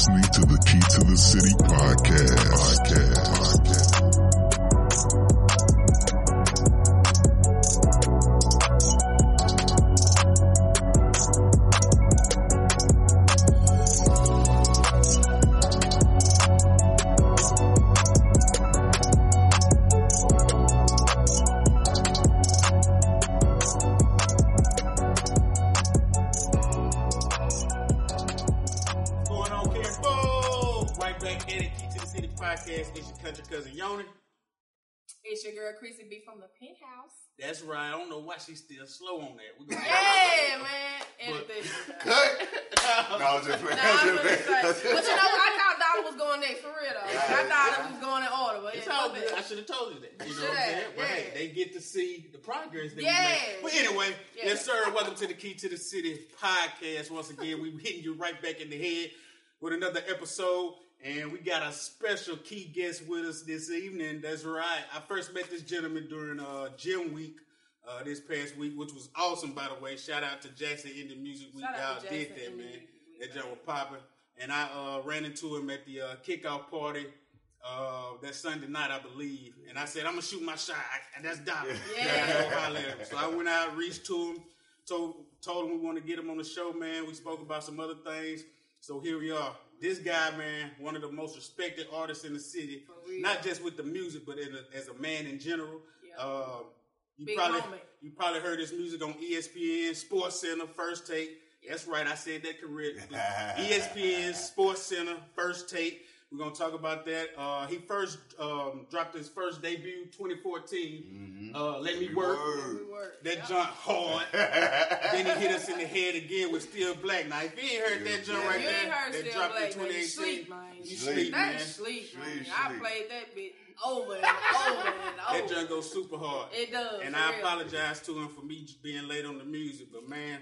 listening to the Key to the City podcast. podcast. She's still slow on that. We're gonna Yeah, man. Anything. Cut. No, I was just playing. Nah, I I'm was just say. playing. But you know, I thought Dolla was going next for real though. Like, I thought it was going in order, but It's yeah, all fuck good. I should have told you that. You know what I'm saying? But hey, yeah. they get to see the progress that Yeah. we make. But anyway, Yeah. yes, sir. Welcome to the Key to the City podcast. Once again, we're hitting you right back in the head with another episode. And we got a special key guest with us this evening. That's right. I first met this gentleman during uh, Gym Week uh, this past week, which was awesome, by the way. Shout out to Jackson Indie Music Week. Shout Y'all did that, Indie man. Music Week. That joint was popping. And I uh, ran into him at the uh, kickoff party uh, that Sunday night, I believe. And I said, I'm going to shoot my shot. And that's Dolla. Yeah. Gotta go holler at him. So I went out, reached to him, told, told him we want to get him on the show, man. We spoke about some other things. So here we are. This guy, man, one of the most respected artists in the city, not just with the music, but in a, as a man in general. Yeah. You Big probably moment. you probably heard his music on ESPN, Sports Center, First Take. That's right, I said that correctly. ESPN, Sports Center, First Take. We're gonna talk about that. Uh, he first um, dropped his first debut 2014. Uh, Let Me Work. Word. We work. That Yep. jump hard. then he hit us in the head again with Still Black. Now, if you ain't heard that jump Yeah, right there, that Still dropped Black, in man. You 2018. sleep, man. You Sleep. sleep, man. That's sleep, man. Sleep, I played that bit over and over and over. That over. jump goes super hard. It does. And I real. apologize to him for me being late on the music, but man,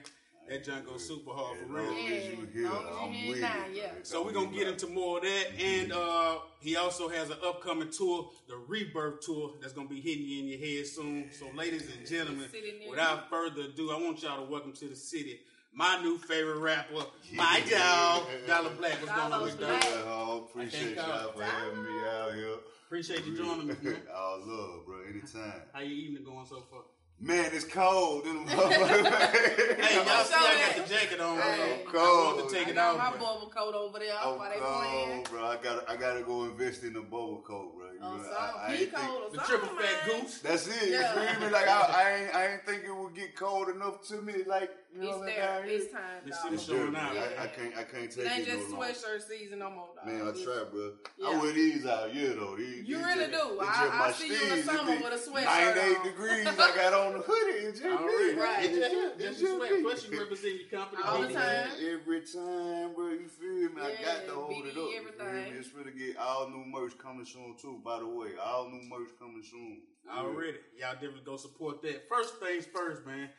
that junk goes super hard for real. long as you Yeah, here, long as I'm with now, it. yeah. So we're gonna get into more of that, and uh, he also has an upcoming tour, the Rebirth Tour, that's gonna be hitting you in your head soon. So, ladies and gentlemen, without further ado, I want y'all to welcome to the city my new favorite rapper, my dog, Dolla Black. What's going on, Dolla with Black. dog? Oh, appreciate y'all for having me out here. Appreciate you joining me. man. All love, bro. Anytime. How your evening going so far? Man, it's cold. in the motherfucker. Hey, y'all see, I got the jacket on. Hey. man. I'm I cold. wanted to take I it got off. my but- bubble coat over there I'm while they playing. cold, bro. I got I gotta go invest in a bubble coat, bro. Oh, know, some I, I pea ain't think- The triple fat goose. That's it. Yeah. You feel me? Like I, I ain't I ain't think it would get cold enough to me. Like you know It's what there. I'm saying? It's time, This dog. It's showing different. out. I, I can't I can't take It ain't just no longer. sweatshirt season no more, dog. Man, I It's- try, bro. Yeah. I wear these out here though. These, You these really just- do. I- just I my see you in the summer with a sweatshirt 98 on. degrees. I got on the hoodie. It's just All me, right, man. Right. It's just, It's just just sweat. me. Plus, you represent your company. All the time. Every time, bro. You feel me? I got to hold it up. You feel everything. me? It's gonna get all new merch coming soon too. By the way, all new merch coming soon. Already. Y'all definitely go support that. First things first, man.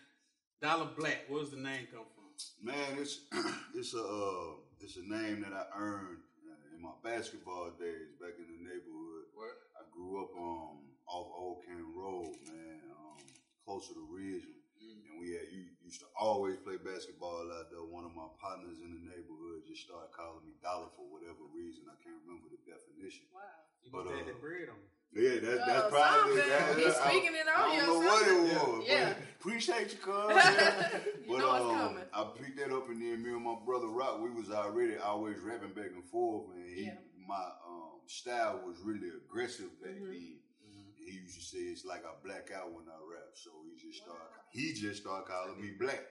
Dolla Black. Where's the name come from? Man, it's it's a uh, it's a name that I earned uh, in my basketball days back in the neighborhood. What? I grew up um off Old Canton Road, man, um, closer to Ridgeland. And we had you used to always play basketball out there. One of my partners in the neighborhood just started calling me Dolla for whatever reason. I can't remember the definition. Wow. You But, uh, that bread on. Yeah, that's that's Uh, probably something. that, He's I- speaking it I don't know or what it was. Yeah. But appreciate you, cuz. You know it's coming. I picked that up, and then me and my brother Rock, we was already always rapping back and forth, man. He, Yeah. My um, style was really aggressive back Mhm. then. He used to say it's like I black out when I rap, so he just started. He just started calling me black.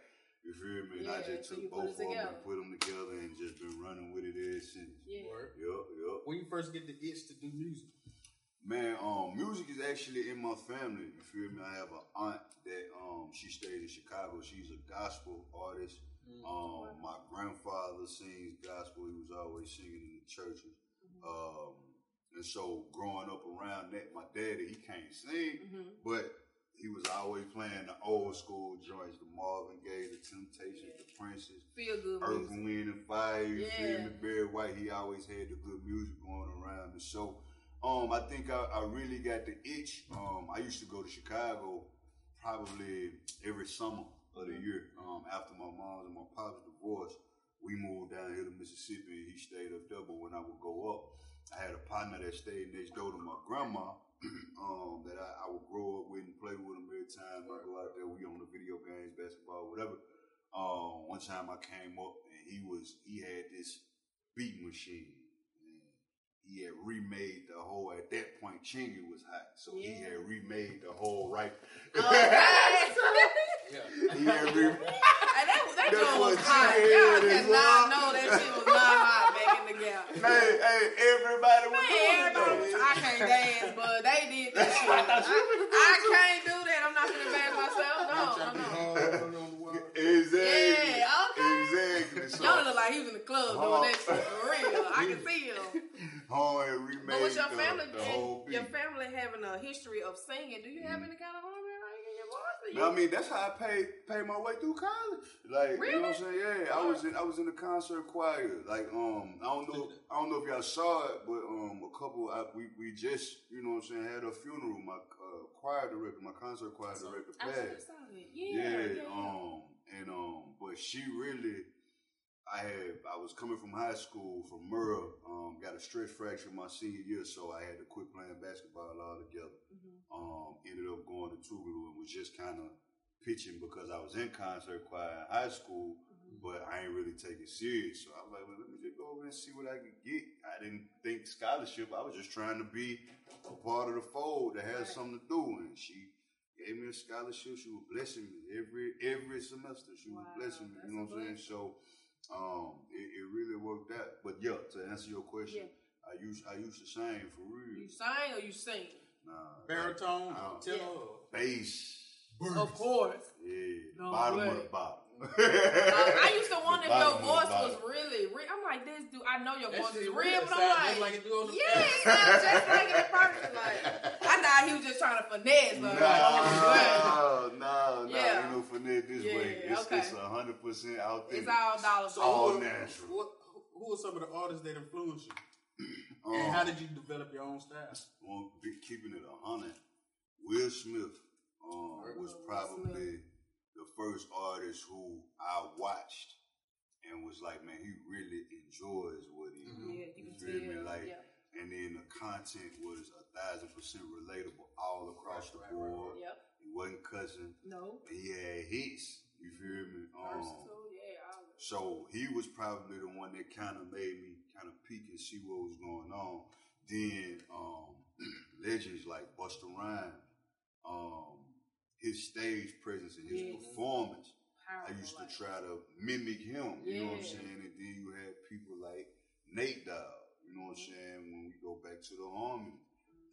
You feel me? And I just so took both of them and put them together, and just been running with it ever since. Yeah. Word. Yup, yup. When you first get the itch to do music, Man, um, music is actually in my family. You feel me? I have an aunt that um she stays in Chicago. She's a gospel artist. Um, my grandfather sings gospel. He was always singing in the churches. Um, and so growing up around that, my daddy he can't sing, Mhm. but he was always playing the old school joints, the Marvin Gaye, the Temptations, the Princes. Feel good Earth, music. Wind, and Fire. You feel Yeah. me? Barry White, he always had the good music going around. And so, um, I think I, I really got the itch. Um, I used to go to Chicago probably every summer of the year um, after my mom's and my pop's divorce. we moved down here to Mississippi and he stayed up there. But when I would go up, I had a partner that stayed next door to my grandma um, that I, I would grow up with and play with him every time I go out there. We on the video games, basketball, whatever. Um, one time I came up and he was he had this beat machine. And he had remade the whole at that point Chingy was hot. So he had remade the whole right Okay. he had re- Hey, that, that That's joint was hot. you Y'all did, is cannot know that shit was not hot back in the gap. hey, hey, everybody was Man, doing everybody it. was. I can't dance, but they did that shit. I, I can't do that. I'm not gonna embarrass myself. No, no, no. Exactly. Yeah, okay. Exactly. So, Y'all look like he was in the club doing that shit for real. I can see him. home had remade But with your family, the whole your family having a history of singing, do you have any kind of harmony like in your you- I mean, that's how I paid paid my way through college. Like, you know what I'm saying? Yeah, I was in I was in the concert choir. Like, um, I don't know, I don't know if y'all saw it, but um, a couple, I, we we just, you know what I'm saying, had a funeral. My uh, choir director, my concert choir director, passed. Yeah, yeah, yeah. um, and um, but she really, I had, I was coming from high school from Murrah, um, got a stress fracture my senior year, so I had to quit playing basketball altogether. Mhm. Um, ended up going to Tougaloo and was just kind of pitching because I was in concert choir in high school, Mm-hmm. but I ain't really take it serious. So I was like, well, let me just go over and see what I can get. I didn't think scholarship. I was just trying to be a part of the fold that has Right. something to do. And she gave me a scholarship. She was blessing me every every semester. She was Wow, blessing me. You know what I'm saying? So um, it, it really worked out. But yeah, to answer your question, Yeah. I used I used to sing for real. You sing or you sing? Nah, Baritone, Uh, tenor. bass. Of course. Yeah, No bottom way. of the bottom. I used to wonder if your bottom of the voice was really real. I'm like, this dude, I know your That voice is real. real, but I'm like, like it do on the yeah, it sounds just like it in person. Like, I thought he was just trying to finesse. But I'm like, oh, No, no, no, Yeah. ain't no finesse this Yeah, way. It's okay. it's hundred percent out there. it's all dollar So. All who, natural. What, who, who are some of the artists that influenced you? Um, and how did you develop your own style? well, keeping it a hundred. Will Smith um, was Will probably the first artist who I watched and was like, man, he really enjoys what he do. Yeah, you can feel me? Like, yeah. and then the content was a thousand percent relatable all across the Right, right, right, board. Yep. He wasn't cussing. No. He had hits. You feel me? Um, Versatile, yeah. I was- so he was probably the one that kind of made me kind of peek and see what was going on. Then um, legends like Busta Rhymes, um, his stage presence and his Yes. performance. I used to try to mimic him. You know what I'm saying? And then you had people like Nate Dogg. You know what I'm saying? When we go back to the army,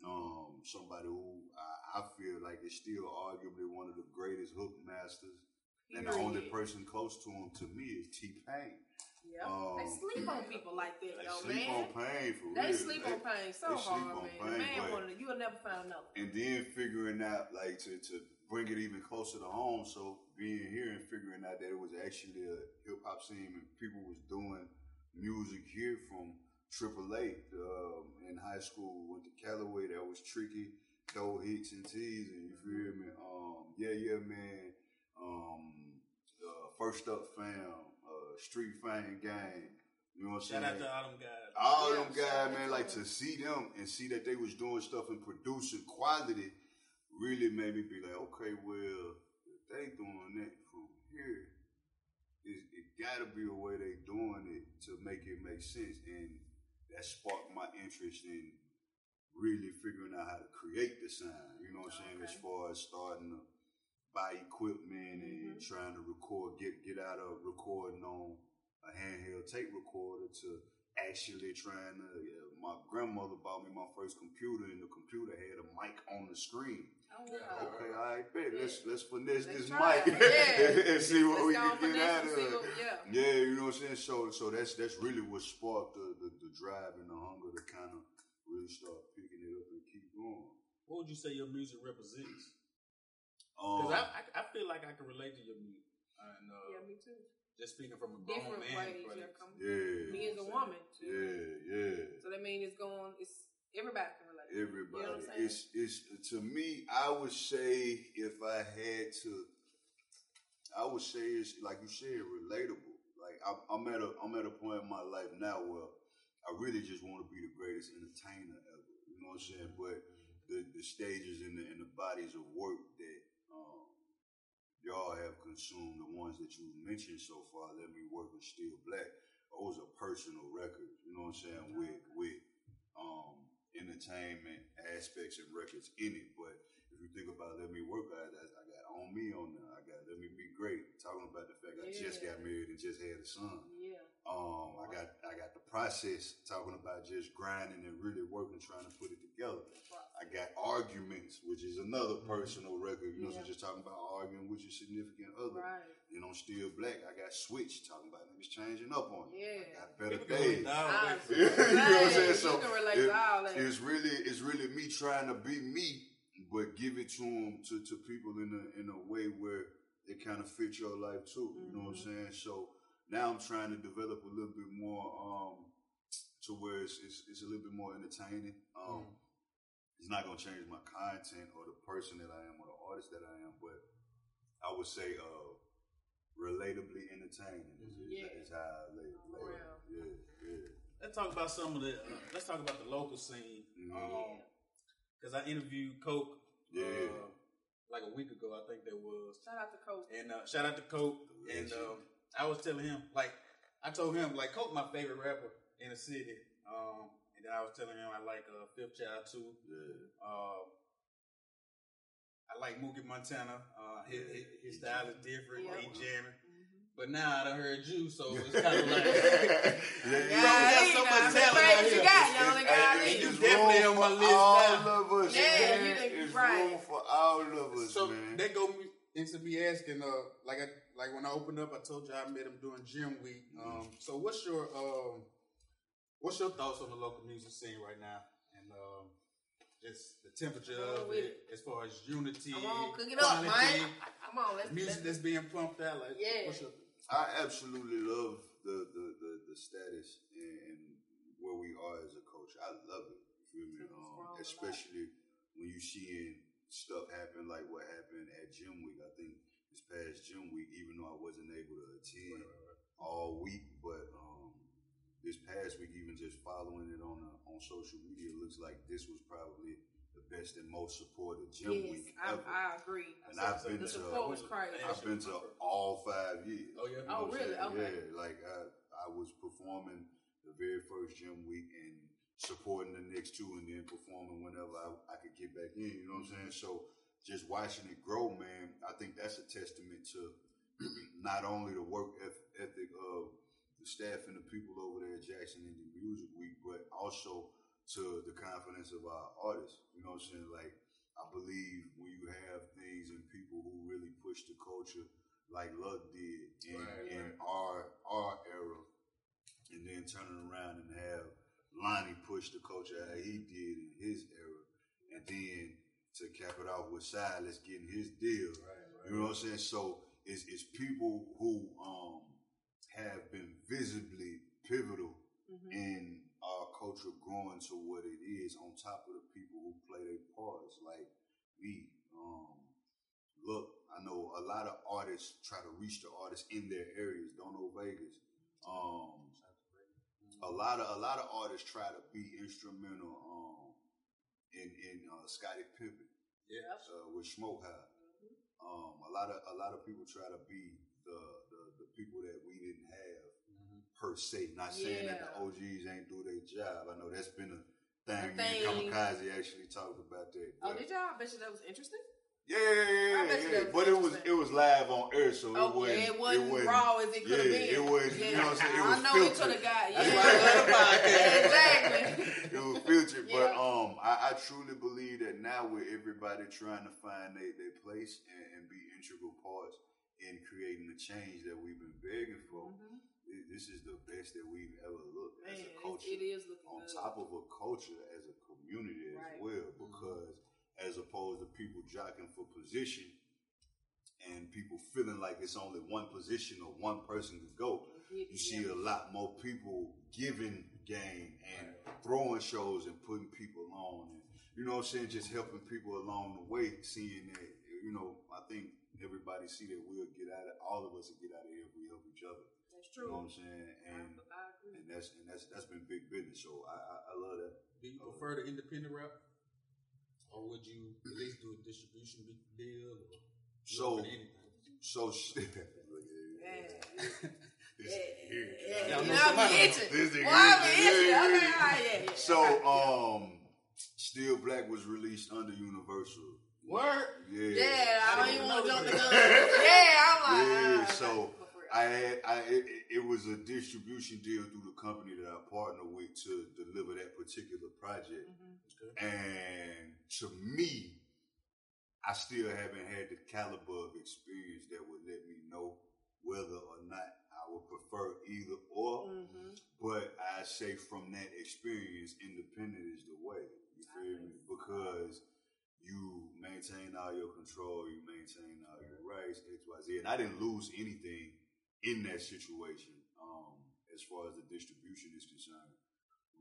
um, somebody who I, I feel like is still arguably one of the greatest hook masters. And the only person close to him to me is T Pain. Yep. um, they sleep on people like that, They sleep man. on pain for They real. sleep They- on pain so sleep hard, man. pain, the man wanted you'll never find another. and then figuring out like to, to bring it even closer to home. So being here and figuring out that it was actually a hip hop scene and people was doing music here from AAA um, in high school. Went to Callaway. That was tricky. Throw hits and teas and you feel me? Um, yeah, yeah, man. Um, uh, first up fam, uh, street fame gang. You know what I'm Shout saying? out to all them guys. all Yeah, them guys, man, like to see them and see that they was doing stuff and producing quality really made me be like, okay, well, if they doing that from here, it, it gotta be a way they doing it to make it make sense. And that sparked my interest in really figuring out how to create the sound. You know what I'm saying? As far as starting to buy equipment and Mhm. trying to record, get get out of recording on a handheld tape recorder to actually trying to. Yeah, my grandmother bought me my first computer, and the computer had a mic on the screen. Oh, wow. Okay, all right, bet. Let's let's finesse Let's this mic. Yeah. and see what Let's we can get out of it. yeah. Yeah, you know what I'm saying. So, so that's that's really what sparked the, the, the drive and the hunger to kind of really start picking it up and keep going. What would you say your music represents? Um, Because I, I, I feel like I can relate to your music. And, uh, Yeah, me too. Just speaking from a grown Different man ways. place. Yeah, come yeah, Me as a woman too. yeah, yeah. So that means it's going. It's everybody can relate. Everybody, You know what I'm it's it's to me. I would say if I had to, I would say it's like you said, relatable. Like I'm, I'm at a I'm at a point in my life now where I really just want to be the greatest entertainer ever. You know what I'm saying? But the, the stages and the and the bodies of work that um, y'all have consumed, the ones that you mentioned so far, let me work with Still Black. Those are personal records. You know what I'm saying? With with um, entertainment aspects and records in it, but if you think about Let Me Work, I, I, I got On Me on there. I got Let Me Be Great, talking about the fact I just got married and just had a son. Yeah. Um, I got I got the process talking about just grinding and really working, trying to put it together. I got arguments, which is another personal record. You know, so Yeah. just talking about arguing with your significant other. Right. You know, still black. I got switch talking about niggas changing up on you. Yeah. I got better People days. relate to all I- that. you know what I'm saying? So You can relate it- to all that. it's really it's really me trying to be me, but give it to them to, to people in a in a way where it kind of fits your life too. You know what I'm Mm-hmm. saying? So now I'm trying to develop a little bit more um to where it's it's, it's a little bit more entertaining. Um, It's not gonna change my content or the person that I am or the artist that I am, but I would say uh relatably entertaining is, is, Yeah. is how I lay it. lay it. Real. Yeah, yeah. Let's talk about some of the. Uh, let's talk about the local scene. Mhm. Because I interviewed Coke. Yeah. Uh, like a week ago, I think that was. Shout out to Coach. And uh, shout out to Coke. And um, I was telling him, like, I told him, like, Coke my favorite rapper in the city. Um, and then I was telling him I like uh, Fifth Child too. Yeah. Uh, I like Mookie Montana. Uh, his, his, his style is different. Yeah. He jamming. Mm-hmm. But now I done heard you, so it's kind of like. yeah, Yeah, got so much talent praise out you got. You only got It's- me. You it's definitely on my for list all now. of us, Yeah, man. you think- It's right. room for all of us, So man. that go me into be asking, uh, like I like when I opened up, I told you I met him during gym week. Um, so what's your um, what's your thoughts on the local music scene right now, and um, just the temperature Come of with it, as far as unity, Come on, cook it up, man. Come on, let's music let's- that's being pumped out. Like, Yeah. what's your I absolutely love the the, the, the status and where we are as a culture. I love it. You feel me? Um, grown a lot. especially when you seeing stuff happened, like what happened at Gym Week. I think this past Gym Week, even though I wasn't able to attend all week, but um, this past week, even just following it on uh, on social media, it looks like this was probably the best and most supported Gym Yes, Week I, ever. I agree. and I've been The to support was crazy. I've been to all five years. Oh, yeah? You know Oh, really? Okay. Yeah, like I, I was performing the very first gym week and supporting the next two, and then performing whenever I, I could get back in. You know what I'm saying? So just watching it grow, man, I think that's a testament to not only the work ethic of the staff and the people over there at Jackson Indie Music Week, but also to the confidence of our artists. You know what I'm saying? Like I believe when you have things and people who really push the culture like Luck did in, Right, in our our era, and then turning around and have Lonnie pushed the culture how he did in his era, and then to cap it off with Silas getting his deal. You know what I'm saying? So it's, it's people who um, have been visibly pivotal Mhm. in our culture growing to what it is on top of the people who play their parts like me. Um, look, I know a lot of artists try to reach the artists in their areas. Don't know Vegas. Um, a lot of a lot of artists try to be instrumental um, in in uh, Scottie Pippen yeah? uh, with Smoke High. Um, a lot of a lot of people try to be the the, the people that we didn't have per se. Not saying that the OGs ain't do their job. I know that's been a thing. Thing. Kamikaze actually talked about that. Oh, did y'all? I bet you that was interesting. Yeah, yeah, yeah, yeah. But it was it was live on air, so it Oh, wasn't yeah, it wasn't wasn't- raw as it could have yeah, been. It was, Yeah. you know what I'm saying? It was I know filtered. could have got. That's yeah. why the podcast. exactly. it was filtered, but um, I, I truly believe that now with everybody trying to find their, their place and, and be integral parts in creating the change that we've been begging for, Mhm. this is the best that we've ever looked Man, as a culture. it is looking on good. top of a culture as a community Right. as well, because as opposed to people jockeying for position and people feeling like it's only one position or one person to go, you see a lot more people giving game and throwing shows and putting people on and you know what I'm saying, just helping people along the way, seeing that you know, I think everybody see that we'll get out of all of us will get out of here if we help each other. That's true. You know what I'm saying? And I, I agree. and that's and that's that's been big business. So I I, I love that. Do you prefer the independent rap, or would you at least do a distribution deal? Or So- open to anything? So shit. Yeah. Yeah, here. yeah, Y'all you know know, I'm somebody- itching. This nigga Well, I'm itching. itching. Yeah, Okay, yeah. all right, yeah, yeah. So um, Still Black was released under Universal. Word. Yeah. Yeah, I don't even want to jump the gun. Yeah, I'm like, Yeah, ah, so okay, for real. I I it, it was a distribution deal through the company that I partnered with to deliver that particular project. Mhm. And to me, I still haven't had the caliber of experience that would let me know whether or not I would prefer either or. Mhm. But I say from that experience, independent is the way. You feel me? Because you maintain all your control, you maintain all your rights, X, Y, Z. And I didn't lose anything in that situation, um, as far as the distribution is concerned.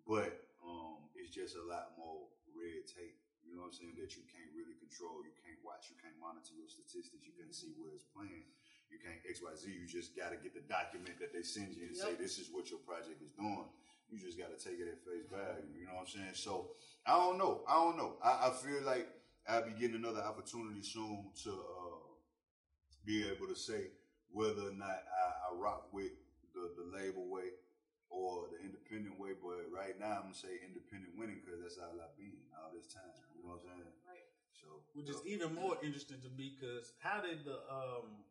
But um, it's just a lot more red tape. You know what I'm saying? That you can't really control. You can't watch. You can't monitor your statistics. You can't see where it's playing. You can't X, Y, Z. You just got to get the document that they send you and say this is what your project is doing. You just got to take it at face value. You know what I'm saying? So I don't know. I don't know. I, I feel like I'll be getting another opportunity soon to uh, be able to say whether or not I, I rock with the, the label way or the independent way. But right now, I'm gonna say independent winning because that's all I've been all this time. You know what I'm saying? Right. So, Which is even more interesting to me because how did the um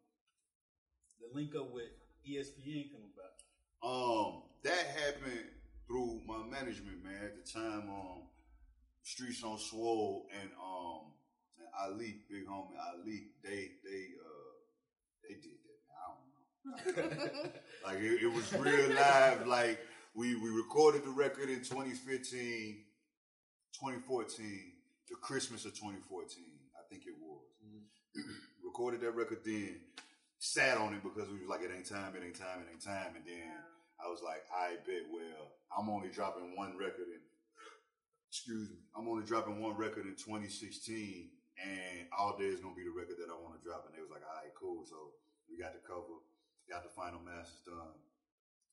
the link up with ESPN come about? Um, that happened through my management, man. At the time, um, Streets on Swole and um and Ali, big homie Ali, they they uh they did that. Man. I don't know. Like it, it was real live. Like we we recorded the record in 2015, 2014, the Christmas of 2014, I think it was. Mm-hmm. recorded that record then, sat on it because we was like, it ain't time, it ain't time, it ain't time, and then I was like, I bet well, I'm only dropping one record in. Excuse me, I'm only dropping one record in 2016, and all day is gonna be the record that I want to drop. And they was like, all right, cool. So we got the cover, got the final masters done,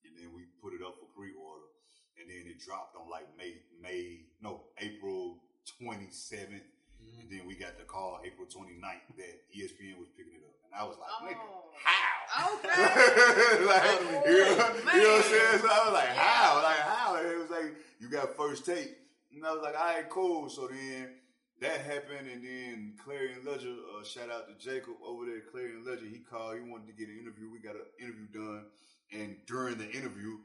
and then we put it up for pre-order, and then it dropped on like May, May, no, April 27th, and mm-hmm. then we got the call April 29th that ESPN was picking it up, and I was like, oh. nigga, Oh. how? Okay. like, you, know, Oh, you know oh, what I'm saying? So I was like, Yeah. how? Like, how? And it was like, you got first take. And I was like, all right, cool. So then that happened, and then Clarion Ledger, uh, shout out to Jacob over there at Clarion Ledger. He called, he wanted to get an interview. We got an interview done. And during the interview,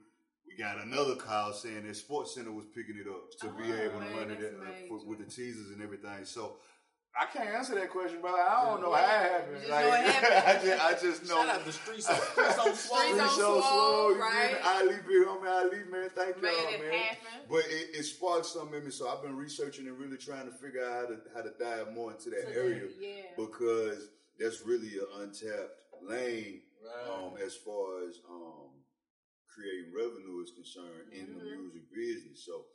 we got another call saying that Sports Center was picking it up to be Oh, able to run it uh, for, with the teasers and everything. So I can't answer that question, brother. I don't know how it happened. You just Like, know it happened. I just, I just know. Shout out to Streets on Streets on Swole. Streets on Free show Swole, slow, you right. feel me? Ali, big homie Ali, man. Thank Made y'all, man. happen. But it, it sparked something in me, so I've been researching and really trying to figure out how to how to dive more into that So area yeah. because that's really an untapped lane Right. um, as far as um, creating revenue is concerned in the Mhm. music business. So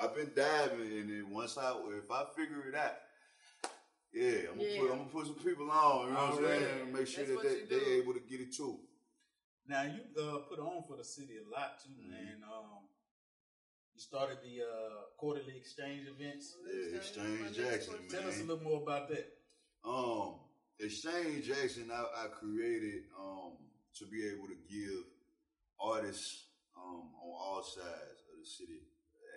I've been diving, in it. once I if I figure it out. Yeah, I'm gonna, Yeah. Put, I'm gonna put some people on, you know what I'm saying? yeah. Make sure That's that what they, you they're able to get it too. Now you uh, put on for the city a lot too, Mhm. man. Um, you started the uh, quarterly exchange events. Yeah, Exchange Jackson, Tell us a little more about that. Um, Exchange Jackson, I, I created um to be able to give artists um on all sides of the city,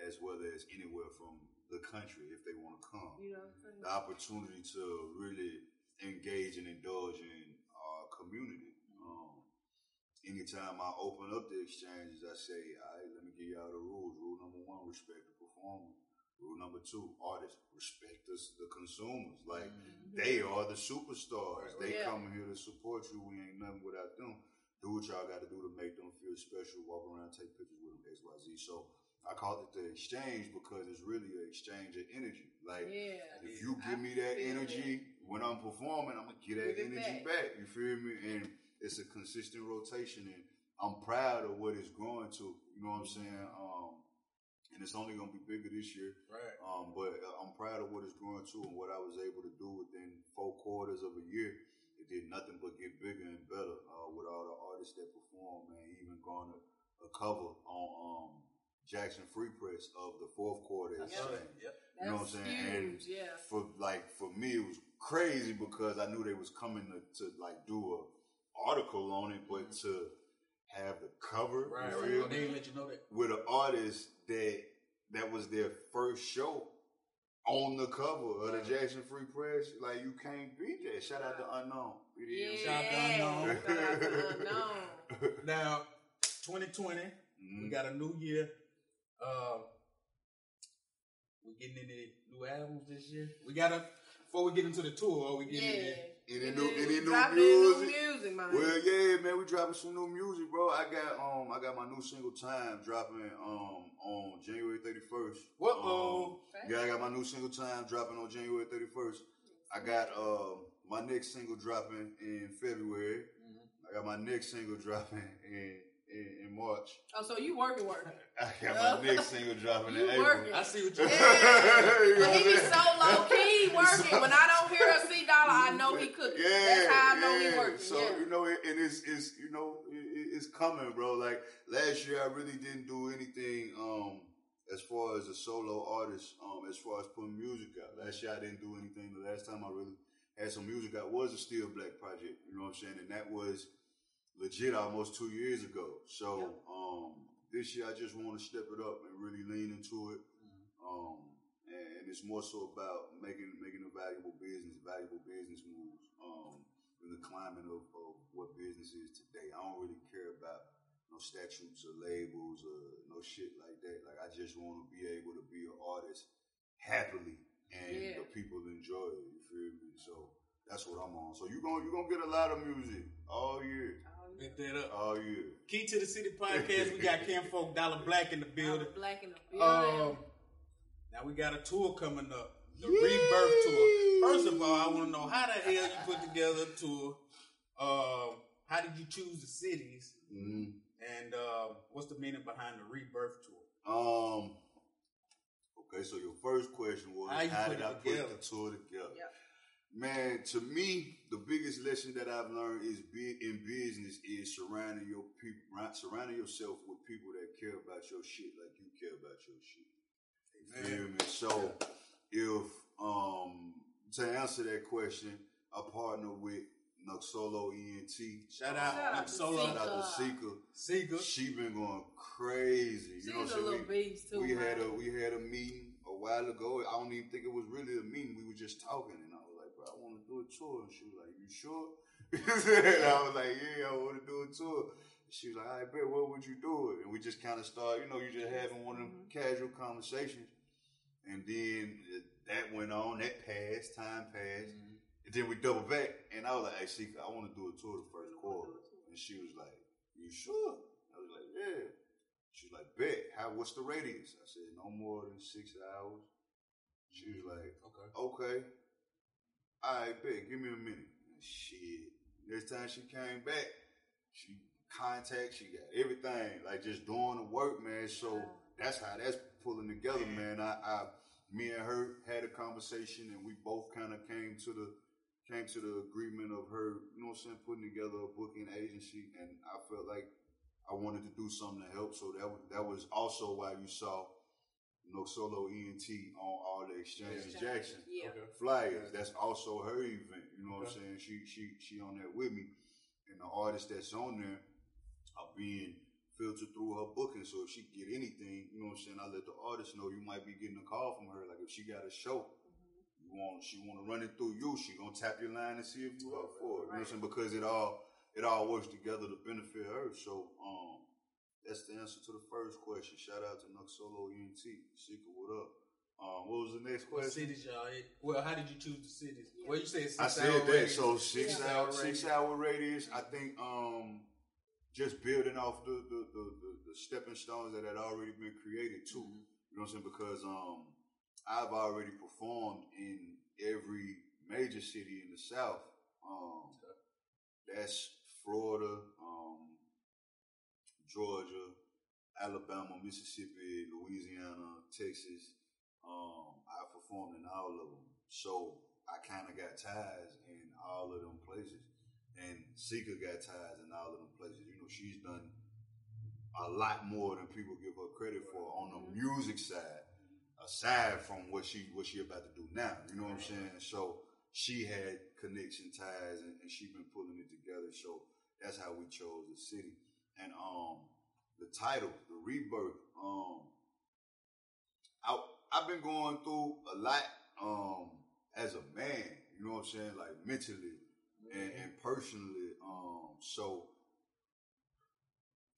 as well as anywhere from the country, if they want to come, You know the opportunity to really engage and indulge in our community. Um, anytime I open up the exchanges, I say, all right, let me give y'all the rules. Rule number one, respect the performer. Rule number two, artists, respect us, the consumers. Like, they are the superstars. They Yeah. come here to support you. We ain't nothing without them. Do what y'all got to do to make them feel special. Walk around, take pictures with them, X, Y, Z. So I call it the exchange because it's really an exchange of energy. Like, Yeah. if you I give me that energy when I'm performing, I'm gonna get that Give energy back. You feel me? And it's a consistent rotation, and I'm proud of what it's growing to. You know what I'm saying? Um, and it's only gonna be bigger this year. Right. Um, but uh, I'm proud of what it's growing to and what I was able to do within four quarters of a year it did nothing but get bigger and better uh, with all the artists that perform, man. Even going a, a cover on um, Jackson Free Press of the fourth quarter. I at saw Yep. You know what I'm That's saying? And yeah. for like for me it was crazy because I knew they was coming to, to like do a article on it, but to have the cover Mm-hmm. Right, you right. feel me? they didn't let you know that. with an artist that that was their first show on the cover of the Jackson Free Press. Like you can't beat that. Shout out to Unknown. Yeah. Shout out to Unknown. Shout out to Unknown. Now, 2020, Mhm. we got a new year. Uh, we getting any new albums this year? We got to before we get into the tour. Are We getting Yeah. into Any new any new Dropping new music? music, man. Well, yeah, man, we dropping some new music, bro. I got um, I got my new single "Time" dropping um on January thirty first. Whoa-oh. Um, yeah, I got my new single "Time" dropping on January thirty first. I got um my next single dropping in February. Mm-hmm. I got my next single dropping in in, in March. Oh, so you working, working. I got my next single dropping in You April. working. I see what you. Yeah. You know But he be so low key working. When I don't hear a C dollar, I know he cooking. Yeah, That's how I know yeah. he working. So yeah. you know, it, and it's it's you know it, it- it's coming, bro. Like last year, I really didn't do anything um as far as a solo artist. Um, as far as putting music out. Last year, I didn't do anything. The last time I really had some music out was a Still Black project. You know what I'm saying? And that was legit almost two years ago. So um this year, I just want to step it up and really lean into it. Um, and, and it's more so about making making a valuable business, valuable business moves. Um, in the climate of, of what business is today, I don't really care about no statutes or labels or no shit like that. Like I just want to be able to be an artist happily, and Yeah. the people enjoy it. You feel me? So that's what I'm on. So you gonna you gonna get a lot of music all year, Pick that up. all year. Key to the City podcast. We got Ken Folk Dolla Black in the building. Black in the building. Um, now we got a tour coming up, the Rebirth Tour. First of all, I want to know how the hell you put together a tour. Um, how did you choose the cities, hmm and uh, what's the meaning behind the Rebirth Tour? Um. Okay, so your first question was How how, did it I put the tour together? Yep. Man, to me, the biggest lesson that I've learned is be in business is surrounding your people, surrounding yourself with people that care about your shit like you care about your shit. You feel me? So, if um to answer that question, I partner with Nuxolo ENT. Shout out, Shout out Knock to Solo, Shout out to Sika. Seeger. She been going crazy. You know what a I'm saying? little We- beast too. we had a we had a meeting a while ago. I don't even think it was really a meeting. We were just talking, and I was like, "Bro, I want to do a tour." And she was like, "You sure?" and I was like, "Yeah, I want to do a tour." She was like, "I bet. What would you do it?" And we just kind of started. You know, you just having one of them Mm-hmm. casual conversations, and then that went on. That passed. Time passed. And then we double back, and I was like, "Hey, Sika, I want to do a tour the first quarter." And she was like, "You sure?" I was like, "Yeah." She was like, "Bet. How? What's the radius?" I said, "No more than six hours." She was like, Okay. "Okay." All right, bet. Give me a minute. Shit. Next time she came back, she contact. She got everything. Like just doing the work, man. So that's how that's pulling together, man. I, I, me and her had a conversation, and we both kind of came to the came to the agreement of her, you know what I'm saying, putting together a booking agency, and I felt like I wanted to do something to help. So that was, that was also why you saw No Solo ENT on all the exchanges Jackson Yeah. flyers. That's also her event. You know what I'm saying? She she she on there with me, and the artists that's on there are being filtered through her booking. So if she get anything, you know what I'm saying, I let the artist know you might be getting a call from her. Like if she got a show, mm-hmm. you want she want to run it through you. She gonna tap your line and see if you up for it. You know what I'm saying? Because it all it all works together to benefit her. So. That's the answer to the first question. Shout out to Nuxolo ENT. Seeker, what up? Um, what was the next question? What question? cities y'all hit? Well, how did you choose the cities? Well, you said six I said hour that. radius. So six Yeah. hour, radius. six hour radius. I think um, just building off the the, the, the the stepping stones that had already been created too. You know what I'm saying? Because um, I've already performed in every major city in the South. Um, that's Florida, um, Georgia, Alabama, Mississippi, Louisiana, Texas. Um, I performed in all of them. So I kind of got ties in all of them places, and Sika got ties in all of them places. You know, she's done a lot more than people give her credit for on the music side, aside from what she what she about to do now. You know what I'm saying? So she had connection ties, and, and she been pulling it together. So that's how we chose the city, and um, the title, the rebirth. Um, I I've been going through a lot um as a man, you know what I'm saying, like mentally and, and personally. Um, so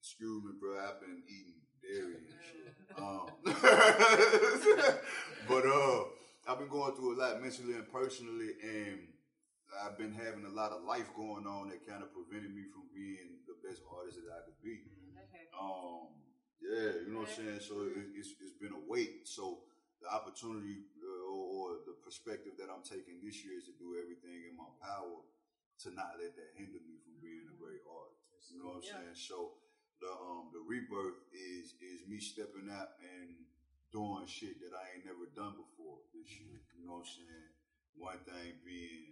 excuse me, bro, I've been eating dairy and shit. Um, but uh, I've been going through a lot mentally and personally, and I've been having a lot of life going on that kind of prevented me from being the best artist that I could be. Um, yeah, you know what I'm saying. So it, it's it's been a wait. So the opportunity uh, or, or the perspective that I'm taking this year is to do everything in my power to not let that hinder me from being a great artist. You know what I'm Yeah. saying? So the um the rebirth is is me stepping out and doing shit that I ain't never done before this year. You know what I'm saying? One thing being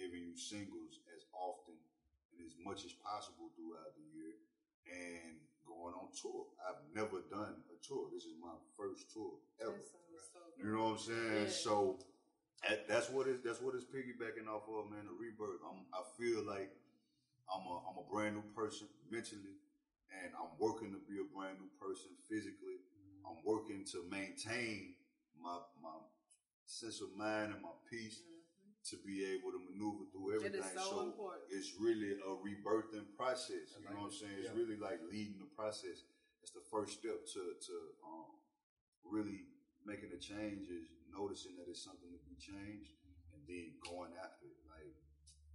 giving you singles as often and as much as possible throughout the year and going on tour. I've never done a tour. This is my first tour ever. You know what I'm saying? Yeah. So eh, that's what it, that's what it's piggybacking off of, man. The rebirth. I'm, I feel like I'm a I'm a brand new person mentally, and I'm working to be a brand new person physically. Mm-hmm. I'm working to maintain my my sense of mind and my peace mm-hmm. To be able to maneuver through It is everything. so important. it's really a rebirthing process. You I know what I'm saying? It's Yeah. really like leading the process. It's the first step to to um, really making a change is noticing that it's something to be changed and then going after it, like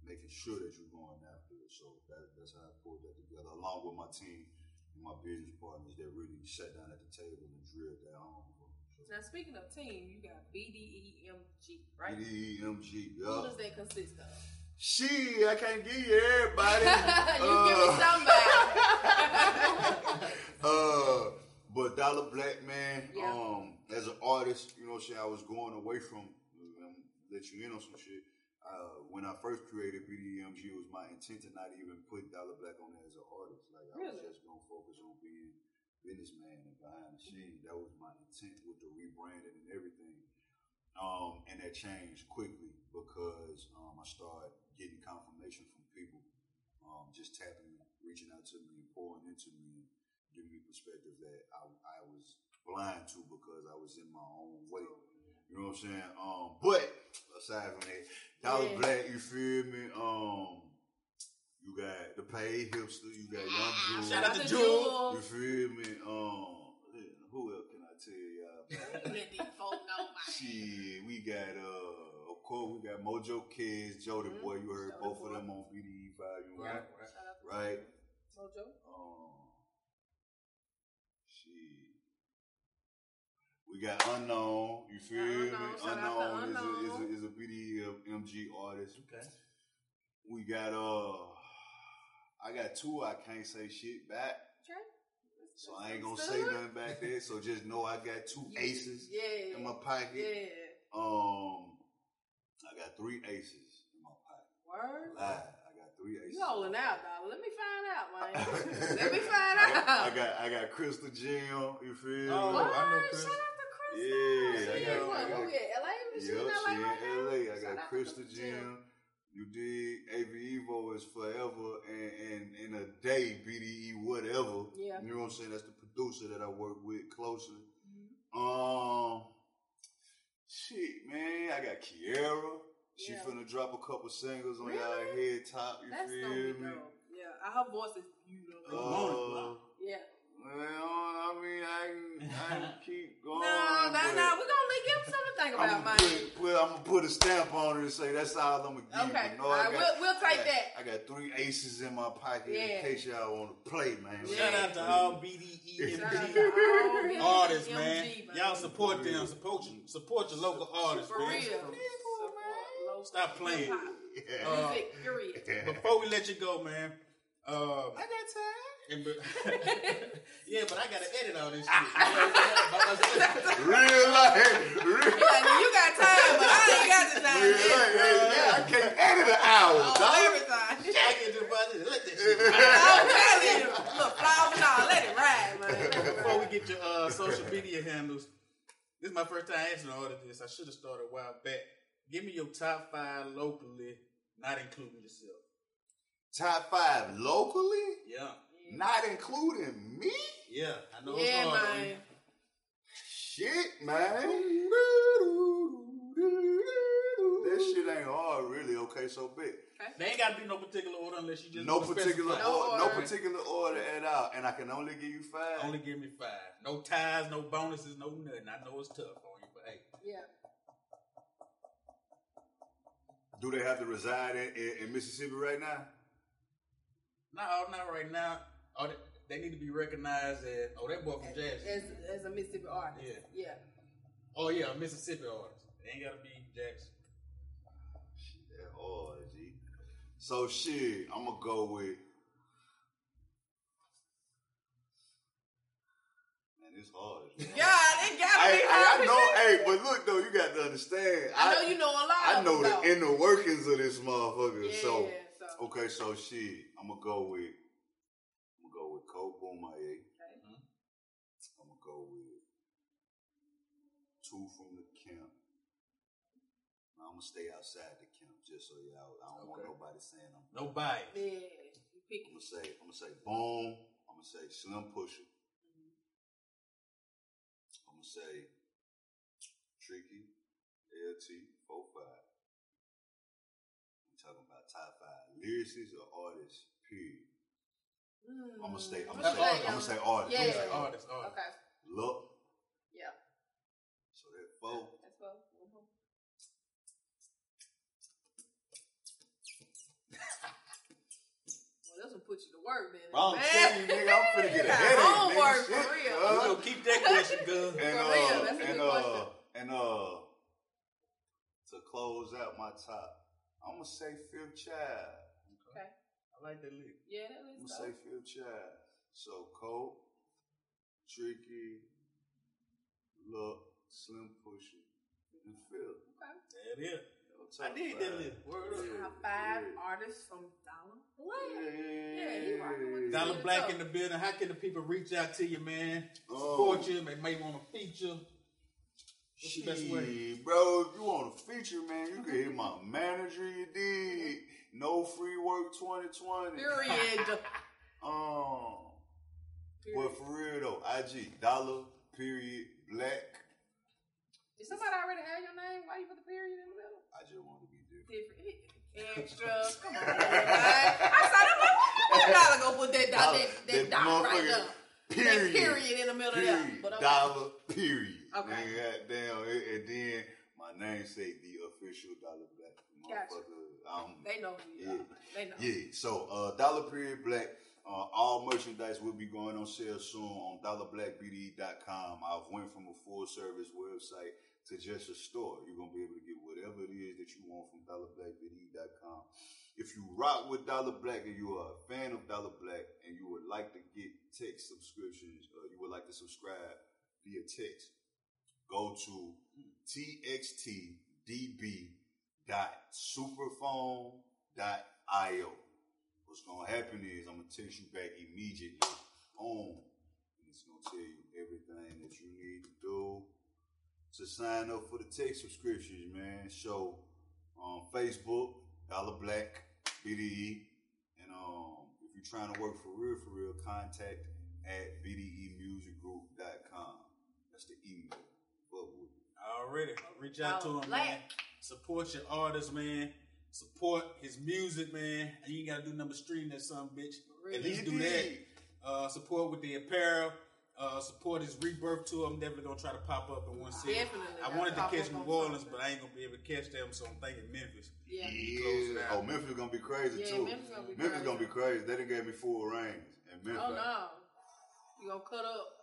making sure that you're going after it. So that, that's how I pulled that together, along with my team and my business partners that really sat down at the table and drilled that Now, speaking of team, you got BDEMG, right? EMG, Who yeah. does that consist of? She, I can't give you everybody. you give me Uh, somebody. uh, but Dolla Black Man, Yeah. um, as an artist, you know what I'm saying, I was going away from, um, let you in on some shit. Uh, when I first created BDMG, it was my intent to not even put Dolla Black on there as an artist. Like, I Really? was just going to focus on being businessman and behind the scenes. That was my intent with the rebranding and everything. Um, and that changed quickly because um, I started getting confirmation from people, um, just tapping me, reaching out to me, pouring into me, and giving me perspective that I, I was blind to because I was in my own way. You know what I'm saying? Um, but aside from that, Dolla Yeah. Black, you feel me? You got the paid hipster, you got Young Jewel. Shout out to to Jewel. You feel me? Um, who else can I tell y'all? Let these folk know, man. Shit, we got uh, of course we got Mojo Kids, Jody Mhm. Boy. You heard Jody both Boy. of them on BDE Volume Right, One, right. Shout out to right? Mojo. Um, shit. We got Unknown. You feel me? Unknown, shout out to Unknown, is a, is Unknown. a is a BDE MG artist. Okay. We got uh, I got two. I can't say shit back. Okay. So I ain't gonna say nothing back there. So just know I got two aces Yeah. in my pocket. Yeah. Um, I got three aces in my pocket. Word. Lie, I got three aces. You holding out, dog. Let me find out, man. Let Let me find I got, out. I got I got Crystal Jam. You feel Oh, me? What? I know Chris. Shout out to Chris. Yeah, She I in got- what? I got- Who we at? LA? Is she Yep, in LA she in right now? LA. I got out to Crystal Jam. You did AV Evo is forever and, and in a day BDE whatever. Yeah. You know what I'm saying? That's the producer that I work with closely. Mhm. Um, shit, man, I got Kiera. She Yeah. finna drop a couple singles on Really? y'all head top. You That's feel gonna me? dope. Yeah, her voice is beautiful. Uh, yeah. well, I mean, I can, I can keep going. No, no, but no. We're gonna leave give something to think I'm about, gonna man. put, put, I'm gonna put a stamp on it and say that's all I'm gonna give. Okay. you. No, All I right, got- we'll- we'll I take got- that. I got three aces in my pocket Yeah. in case y'all want to play, man. Yeah. Shout out to all BDE Shout out MG to all artists, man. man. Y'all support them. Support your, support your local artists, For man. real. Stop playing. Yeah. Uh, Music, period. Before we let you go, man, uh, I got time. And but, yeah, but I gotta edit all this shit. You know what I'm saying? Real life, real, You like, you got time, but I ain't got the time. real life. Hey, yeah, I can't edit an hour, Oh, dog. everything. I get to the bottom. Let that shit. I'm telling you, look, flowers and all, let it ride, man. Before we get your uh, social media handles, this is my first time answering all of this. I should have started a while back. Give me your top five locally, not including yourself. Top five locally, Yeah, not including me. yeah. I know Yeah, it's hard. on you. man. Shit, man. This shit ain't hard, really. Okay, so big. Okay. They ain't gotta be no particular order unless you just No particular, specify. No order, no particular order at all, and I can only give you five. Only give me five. No ties, no bonuses, no nothing. I know it's tough on you, but hey, Yeah. Do they have to reside in, in, in Mississippi right now? no, not right now. Oh, they, they need to be recognized as. Oh, that boy from Jackson. As, as a Mississippi artist. Yeah. Yeah. Oh yeah, a Mississippi artist. They ain't gotta be Jackson. Yeah, oh, G. So shit, I'm gonna go with. Man, it's hard. as well. It gotta Hey, be hey, I hard for know. Hey, but look though, you got to understand. I know you know a lot. I of know them, the though. inner workings of this motherfucker. Yeah, so, so. okay, so shit, I'm gonna go with. I'm gonna go with Cold Boomaye. Okay. Mm-hmm. I'm gonna go with two from the camp. I'm gonna stay outside the camp just so y'all. I don't want nobody saying I'm. No bias. Yeah. You pick I'm gonna say. I'm gonna say Boom. I'm gonna say Slim Pusher. Mm-hmm. I'm gonna say Tricky, LT, 45. I'm talking about top five lyricists or artists. Period. Mm. I'm gonna stay. I'm gonna say. that, I'm gonna young? say artists. Yeah. I'm Artist, artist. Okay. Look. Yeah. So that four. That's well. Mhm. Well, this will put you to work, then. I'm telling you, nigga, I'm finna get a You got headache. homework for real. uh, So keep that question, good. and For uh, real, that's a good uh, question. and uh, to close out my top, I'm gonna say Fifth Child. Okay. I like that lick. Yeah, that I'm is gonna say Fifth Child. So Colt, Tricky, Look, Slim Pusher, and Phil. There it is. I Top did five. that lick. Word up. Top five Yeah. artists from Dolla Black. Yeah, Yeah, he rocking with Dolla Yeah, Black in the building. How can the people reach out to you, man? Oh. Support you. They may want to feature. What's the best way? Bro, if you want to feature, man, you can hit my manager, you did. No free work 2020. Period. Um, Period. but for real though, IG, dolla, period, black. Did somebody already have your name? Why you put the period in the middle? I just want to be different. Different. Extra. Come on, man. I saw them. You gotta go put that Dolla, that, that that dot right there. Period. That period in the middle Period. of that. But okay. Dolla, period. Okay. And goddamn, and, and then my name say the official dolla black. Gotcha. Um, They know who you Yeah. are. They know. Yeah, so uh, Dolla Period Black, uh, all merchandise will be going on sale soon on dollablackbde.com. I've went from a full service website to just a store. You're gonna be able to get whatever it is that you want from dollablackbde.com. If you rock with Dolla Black and you are a fan of Dolla Black and you would like to get text subscriptions, uh, you would like to subscribe via text, go to txtdb.superphone.io. What's gonna happen is I'm gonna text you back immediately. Boom. And it's gonna tell you everything that you need to do to sign up for the text subscriptions, man. So on Facebook, Dolla Black, BDE, and um, if you're trying to work for real, for real, contact at bdemusicgroup.com. That's the email. Fuck with. Already. Reach out to him, Black. man. Support your artist, man. Support his music, man. And you ain't gotta do number stream that son bitch. At least do that. Uh, support with the apparel. Uh, support his rebirth tour. I'm definitely gonna try to pop up in one city. Definitely I wanted to catch New Orleans, but I ain't gonna be able to catch them, so I'm thinking Memphis. Yeah. Yeah. Oh, Memphis gonna be crazy Yeah, too. Memphis gonna be Memphis crazy. gonna be crazy. They done gave me full range. And Memphis. Oh no. You gonna cut up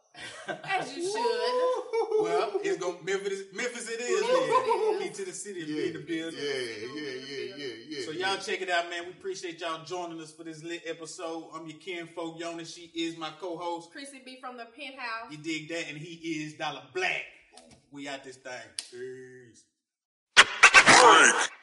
as you should. Well, it's gonna Memphis. Memphis it is. Memphis it Key to the city, Yeah, be the building. yeah, yeah, yeah, yeah, yeah. So y'all check it out, man. We appreciate y'all joining us for this lit episode. I'm your kinfolk, Jonas. She is my co-host. Chrissy B from the penthouse. You dig that? And he is Dolla Black. We out this thing. Peace.